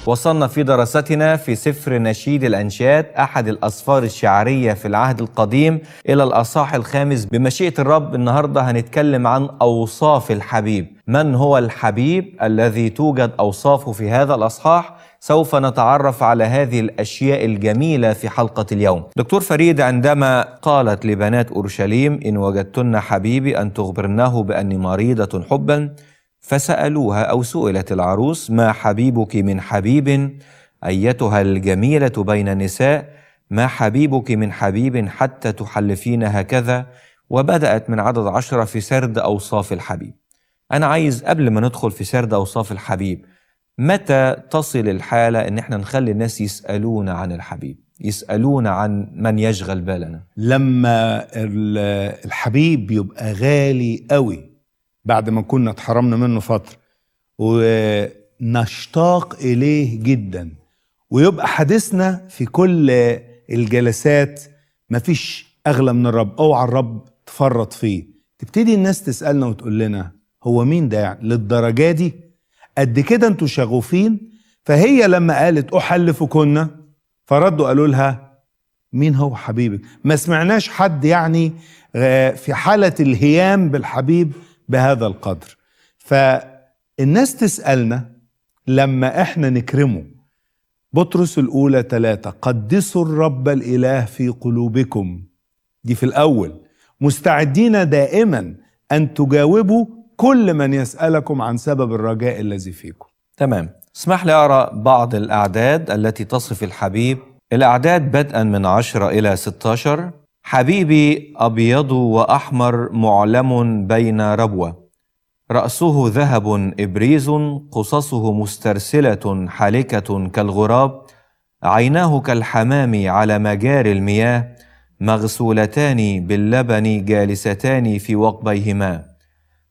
وصلنا في دراستنا في سفر نشيد الأنشاد أحد الأسفار الشعرية في العهد القديم. إلى الأصحاح الخامس بمشيئة الرب النهاردة هنتكلم عن أوصاف الحبيب. من هو الحبيب الذي توجد أوصافه في هذا الأصحاح؟ سوف نتعرف على هذه الأشياء الجميلة في حلقة اليوم. دكتور فريد عندما قالت لبنات أورشليم إن وجدتن حبيبي أن تخبرنه بأني مريضة حبا فسألوها أو سئلت العروس ما حبيبك من حبيب؟ أيتها الجميلة بين النساء ما حبيبك من حبيب حتى تحلفين هكذا؟ وبدأت من عدد عشرة في سرد أوصاف الحبيب. أنا عايز قبل ما ندخل في سرد أوصاف الحبيب متى تصل الحالة إن إحنا نخلي الناس يسألونا عن الحبيب؟ يسألونا عن من يشغل بالنا. لما ال- الحبيب يبقى غالي قوي بعد ما كنا اتحرمنا منه فترة. ونشتاق إليه جدا. ويبقى حديثنا في كل الجلسات مفيش أغلى من الرب. أوعى الرب تفرط فيه. تبتدي الناس تسألنا وتقول لنا هو مين ده يعني؟ للدرجة دي؟ قد كده أنتوا شغوفين؟ فهي لما قالت أحلفكن فردوا قالوا لها مين هو حبيبك؟ ما سمعناش حد يعني آه، في حالة الهيام بالحبيب بهذا القدر. فالناس تسألنا لما إحنا نكرمه. بطرس الأولى ثلاثة قدسوا الرب الإله في قلوبكم. دي في الأول. مستعدين دائما أن تجاوبوا كل من يسألكم عن سبب الرجاء الذي فيكم. تمام. اسمح لي أقرأ بعض الأعداد التي تصف الحبيب. الأعداد بدءا من عشرة إلى 16 حبيبي أبيض وأحمر معلم بين ربوة. رأسه ذهب إبريز قصصه مسترسلة حالكة كالغراب. عيناه كالحمام على مجاري المياه. مغسولتان باللبن جالستان في وقبيهما.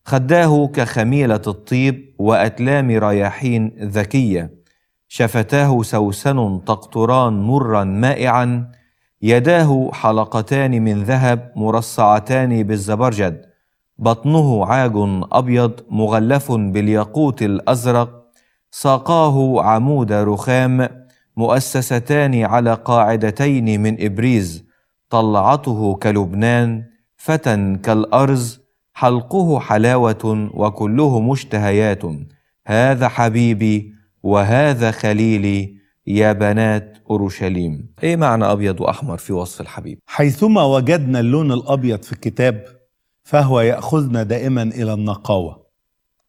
خداه كخميلة الطيب وأتلام رياحين ذكية. شفتاه سوسن تقطران مرا مائعا. يداه حلقتان من ذهب مرصعتان بالزبرجد بطنه عاج أبيض مغلف بالياقوت الأزرق ساقاه عمود رخام مؤسستان على قاعدتين من إبريز طلعته كلبنان فتى كالأرز حلقه حلاوة وكله مشتهيات هذا حبيبي وهذا خليلي يا بنات أورشليم. إيه معنى أبيض وأحمر في وصف الحبيب؟ حيثما وجدنا اللون الأبيض في الكتاب فهو يأخذنا دائما إلى النقاوة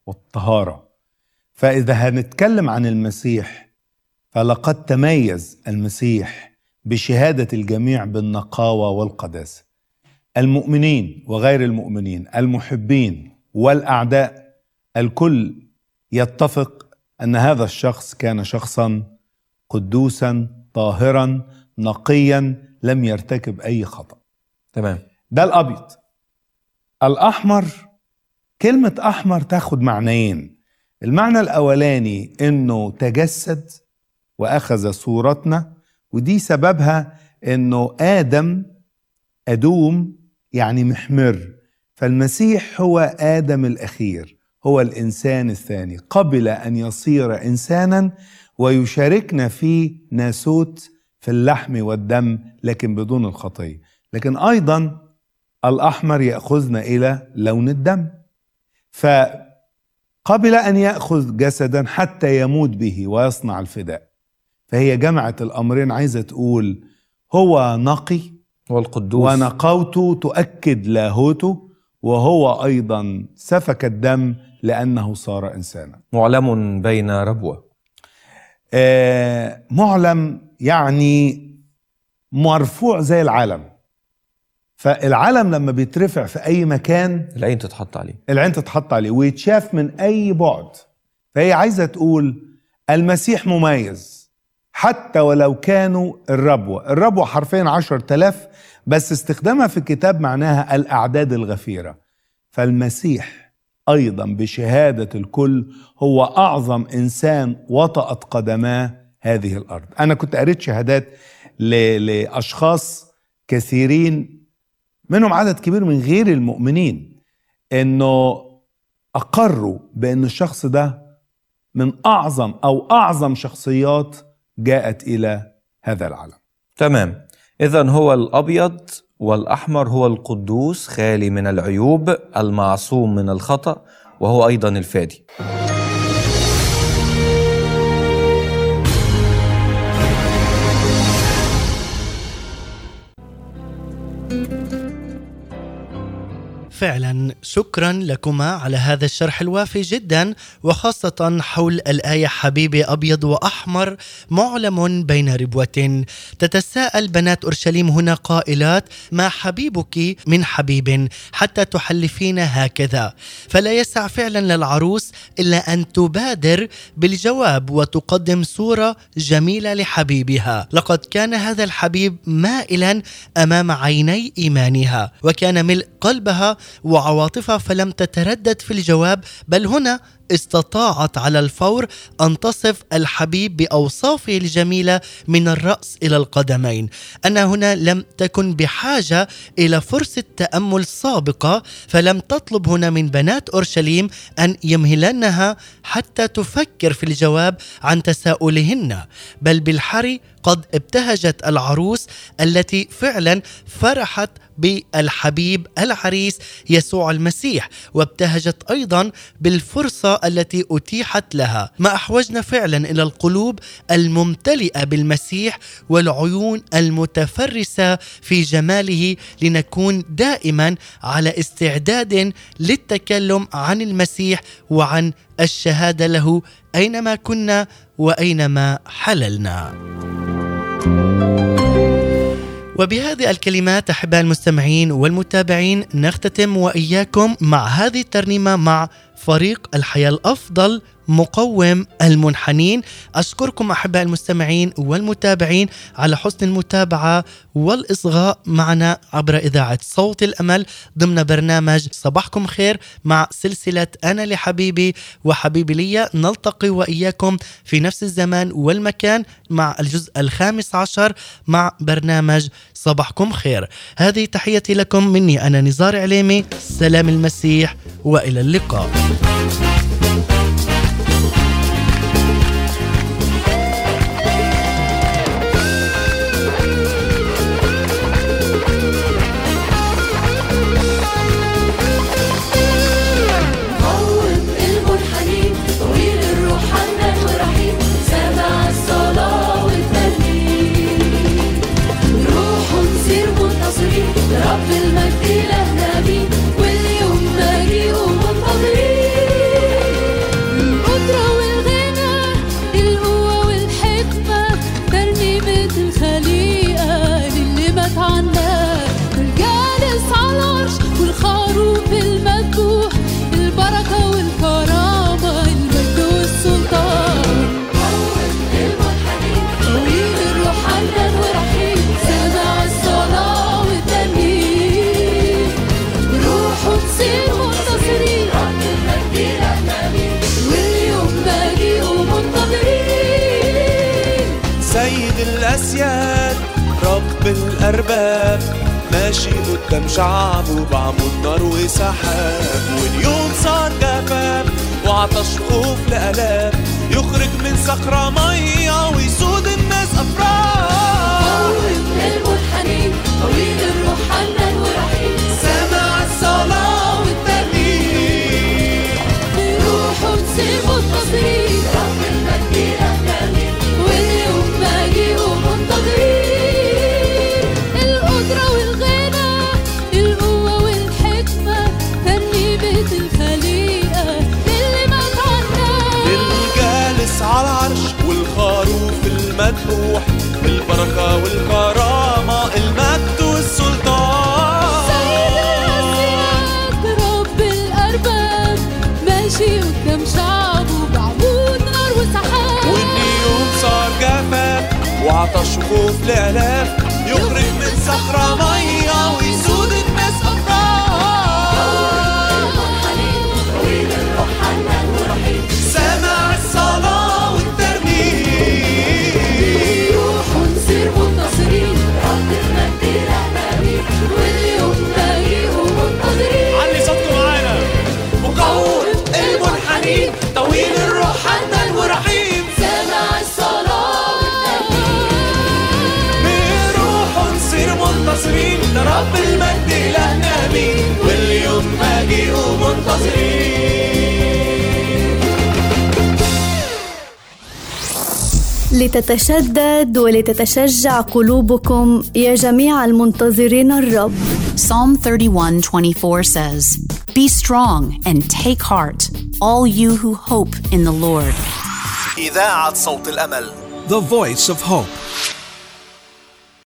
والطهارة. فإذا هنتكلم عن المسيح فلقد تميز المسيح بشهادة الجميع بالنقاوة والقداسة. المؤمنين وغير المؤمنين المحبين والأعداء الكل يتفق أن هذا الشخص كان شخصا قدوسا طاهرا نقيا لم يرتكب أي خطأ. تمام. ده الأبيض. الأحمر كلمة أحمر تاخد معنيين. المعنى الأولاني إنه تجسد وأخذ صورتنا ودي سببها إنه آدم أدوم يعني محمر. فالمسيح هو آدم الأخير هو الإنسان الثاني. قبل أن يصير انسانا ويشاركنا في ناسوت في اللحم والدم لكن بدون الخطية. لكن أيضا الأحمر يأخذنا إلى لون الدم. فقبل أن يأخذ جسدا حتى يموت به ويصنع الفداء فهي جمعت الأمرين عايزة تقول هو نقي والقدوس. ونقاوته تؤكد لاهوته وهو أيضا سفك الدم لأنه صار إنسانا. معلم بين ربوة. آه معلم يعني مرفوع زي العلم فالعلم لما بيترفع في أي مكان العين تتحط عليه. العين تتحط عليه ويتشاف من أي بعد. فهي عايزة تقول المسيح مميز حتى ولو كانوا الربوة. الربوة حرفيا عشر تلاف بس استخدامها في الكتاب معناها الأعداد الغفيرة. فالمسيح أيضا بشهادة الكل هو أعظم إنسان وطأت قدماه هذه الأرض. أنا كنت قريت شهادات ل- لأشخاص كثيرين منهم عدد كبير من غير المؤمنين إنه أقروا بأن الشخص ده من أعظم أو أعظم شخصيات جاءت إلى هذا العالم. تمام. إذا هو الأبيض والأحمر هو القدوس خالي من العيوب المعصوم من الخطأ وهو أيضا الفادي. فعلا شكرا لكما على هذا الشرح الوافي جدا وخاصة حول الآية حبيبي أبيض وأحمر معلم بين ربوة. تتساءل بنات أورشليم هنا قائلات ما حبيبك من حبيب حتى تحلفين هكذا؟ فلا يسع فعلا للعروس إلا أن تبادر بالجواب وتقدم صورة جميلة لحبيبها. لقد كان هذا الحبيب مائلا أمام عيني إيمانها وكان ملء قلبها وعواطفها فلم تتردد في الجواب بل هنا استطاعت على الفور أن تصف الحبيب بأوصافه الجميلة من الرأس إلى القدمين. أنا هنا لم تكن بحاجة إلى فرصه تامل سابقة فلم تطلب هنا من بنات أورشليم أن يمهلنها حتى تفكر في الجواب عن تساؤلهن. بل بالحري قد ابتهجت العروس التي فعلا فرحت بالحبيب العريس يسوع المسيح وابتهجت أيضا بالفرصة التي أتيحت لها. ما أحوجنا فعلا إلى القلوب الممتلئة بالمسيح والعيون المتفرسة في جماله لنكون دائما على استعداد للتكلم عن المسيح وعن الشهادة له أينما كنا وأينما حللنا. وبهذه الكلمات أحباء المستمعين والمتابعين نختتم وإياكم مع هذه الترنيمة مع فريق الحياة الأفضل مقوم المنحنين. أشكركم أحباء المستمعين والمتابعين على حسن المتابعة والإصغاء معنا عبر إذاعة صوت الأمل ضمن برنامج صباحكم خير مع سلسلة أنا لحبيبي وحبيبي لي نلتقي وإياكم في نفس الزمان والمكان مع الجزء الخامس عشر مع برنامج صباحكم خير. هذه تحيتي لكم مني أنا نزار عليمي. سلام المسيح وإلى اللقاء. رب الأرباب. ماشي قدام شعبه بعمود نار وسحاب. واليوم صار جفاف وعطش خوف لآلاف يخرج من صخرة مية ويسود الناس أفراح لآلاف لتتشدد ولتتشجع قلوبكم يا جميع المنتظرين الرب Psalm 31:24 says, "Be strong and take heart, all you who hope in the Lord." إذاعة صوت الأمل The Voice of Hope